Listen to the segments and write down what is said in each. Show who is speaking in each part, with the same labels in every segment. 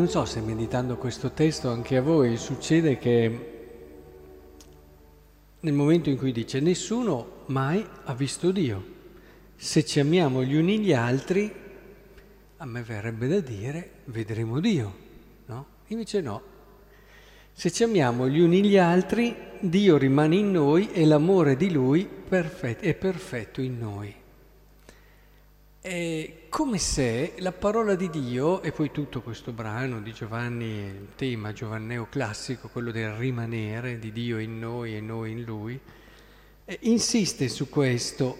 Speaker 1: Non so se meditando questo testo anche a voi succede che nel momento in cui dice nessuno mai ha visto Dio, se ci amiamo gli uni gli altri, a me verrebbe da dire vedremo Dio, no? Invece no. Se ci amiamo gli uni gli altri, Dio rimane in noi e l'amore di Lui è perfetto in noi. È come se la parola di Dio, e poi tutto questo brano di Giovanni, il tema giovanneo classico, quello del rimanere di Dio in noi e noi in Lui, eh, insiste su questo,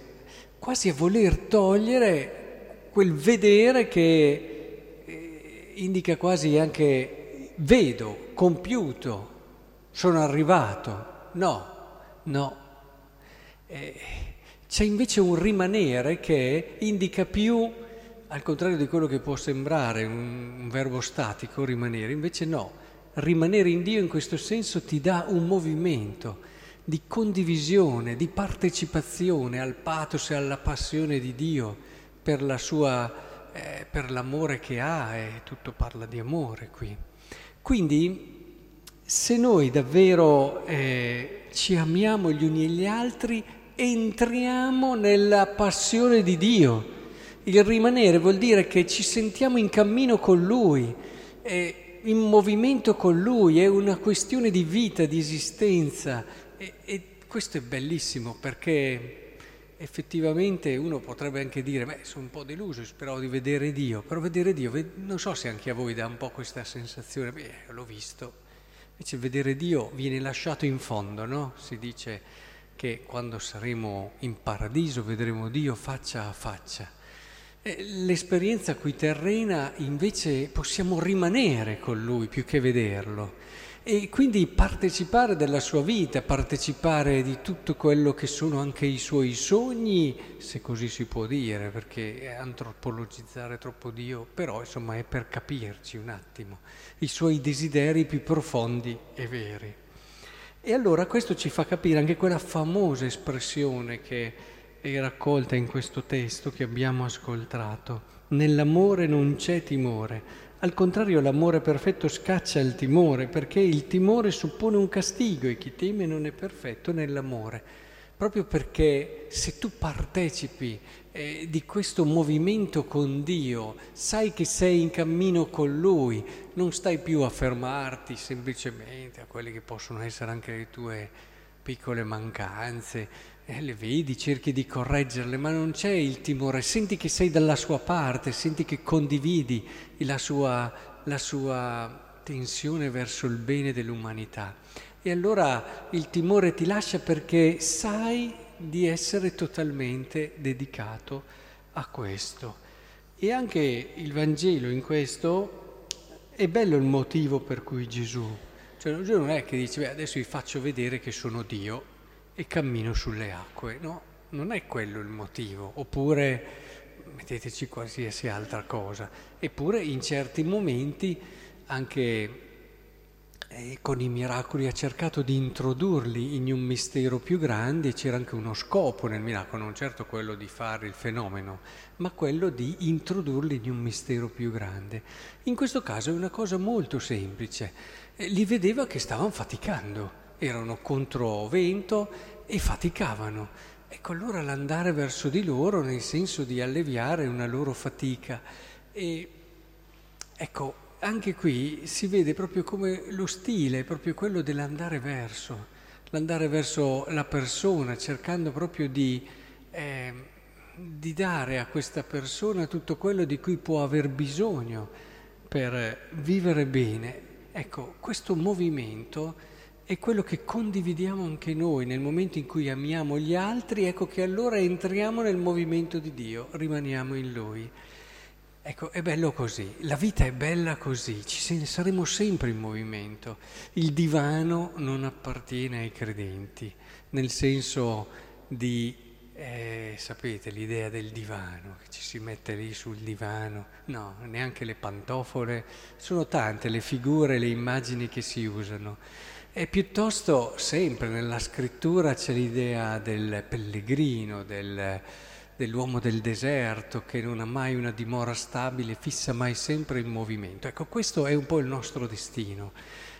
Speaker 1: quasi a voler togliere quel vedere che eh, indica quasi anche vedo, compiuto, sono arrivato. No, no. Eh, c'è invece un rimanere che indica più, al contrario di quello che può sembrare un, un verbo statico, rimanere, invece no, rimanere in Dio in questo senso ti dà un movimento di condivisione, di partecipazione al pathos e alla passione di Dio per, la sua, eh, per l'amore che ha, e tutto parla di amore qui. Quindi se noi davvero eh, ci amiamo gli uni e gli altri, entriamo nella passione di Dio. Il rimanere vuol dire che ci sentiamo in cammino con Lui, in movimento con Lui, è una questione di vita, di esistenza e, e questo è bellissimo perché effettivamente uno potrebbe anche dire, beh, sono un po' deluso, speravo di vedere Dio, però vedere Dio, non so se anche a voi dà un po' questa sensazione, beh, l'ho visto. Invece vedere Dio viene lasciato in fondo, no? Si dice che quando saremo in paradiso vedremo Dio faccia a faccia. L'esperienza qui terrena invece possiamo rimanere con Lui più che vederlo e quindi partecipare della sua vita, partecipare di tutto quello che sono anche i suoi sogni, se così si può dire, perché antropologizzare troppo Dio, però insomma è per capirci un attimo, i suoi desideri più profondi e veri. E allora questo ci fa capire anche quella famosa espressione che è raccolta in questo testo che abbiamo ascoltato. Nell'amore non c'è timore. Al contrario, l'amore perfetto scaccia il timore, perché il timore suppone un castigo e chi teme non è perfetto nell'amore proprio perché se tu partecipi eh, di questo movimento con Dio, sai che sei in cammino con Lui, non stai più a fermarti semplicemente a quelle che possono essere anche le tue piccole mancanze, eh, le vedi, cerchi di correggerle, ma non c'è il timore, senti che sei dalla sua parte, senti che condividi la sua, la sua tensione verso il bene dell'umanità. E allora il timore ti lascia perché sai di essere totalmente dedicato a questo. E anche il Vangelo in questo è bello il motivo per cui Gesù, cioè Gesù non è che dice beh, adesso vi faccio vedere che sono Dio e cammino sulle acque, no, non è quello il motivo, oppure metteteci qualsiasi altra cosa, eppure in certi momenti anche e con i miracoli ha cercato di introdurli in un mistero più grande e c'era anche uno scopo nel miracolo, non certo quello di fare il fenomeno, ma quello di introdurli in un mistero più grande. In questo caso è una cosa molto semplice, li vedeva che stavano faticando, erano contro vento e faticavano. Ecco allora l'andare verso di loro nel senso di alleviare una loro fatica. E ecco, anche qui si vede proprio come lo stile, proprio quello dell'andare verso, l'andare verso la persona, cercando proprio di, eh, di dare a questa persona tutto quello di cui può aver bisogno per vivere bene. Ecco, questo movimento è quello che condividiamo anche noi nel momento in cui amiamo gli altri, ecco che allora entriamo nel movimento di Dio, rimaniamo in Lui. Ecco, è bello così, la vita è bella così, ci saremo sempre in movimento. Il divano non appartiene ai credenti, nel senso di, eh, sapete, l'idea del divano, che ci si mette lì sul divano, no, neanche le pantofole, sono tante le figure, le immagini che si usano. E piuttosto sempre nella scrittura c'è l'idea del pellegrino, del dell'uomo del deserto che non ha mai una dimora stabile, fissa mai sempre in movimento. Ecco, questo è un po' il nostro destino,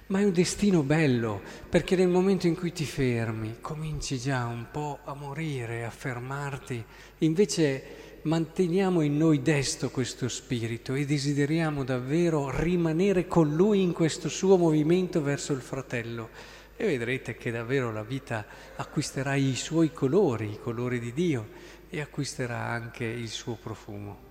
Speaker 1: ma è un destino bello, perché nel momento in cui ti fermi, cominci già un po' a morire, a fermarti, invece manteniamo in noi desto questo spirito e desideriamo davvero rimanere con lui in questo suo movimento verso il fratello e vedrete che davvero la vita acquisterà i suoi colori, i colori di Dio e acquisterà anche il suo profumo.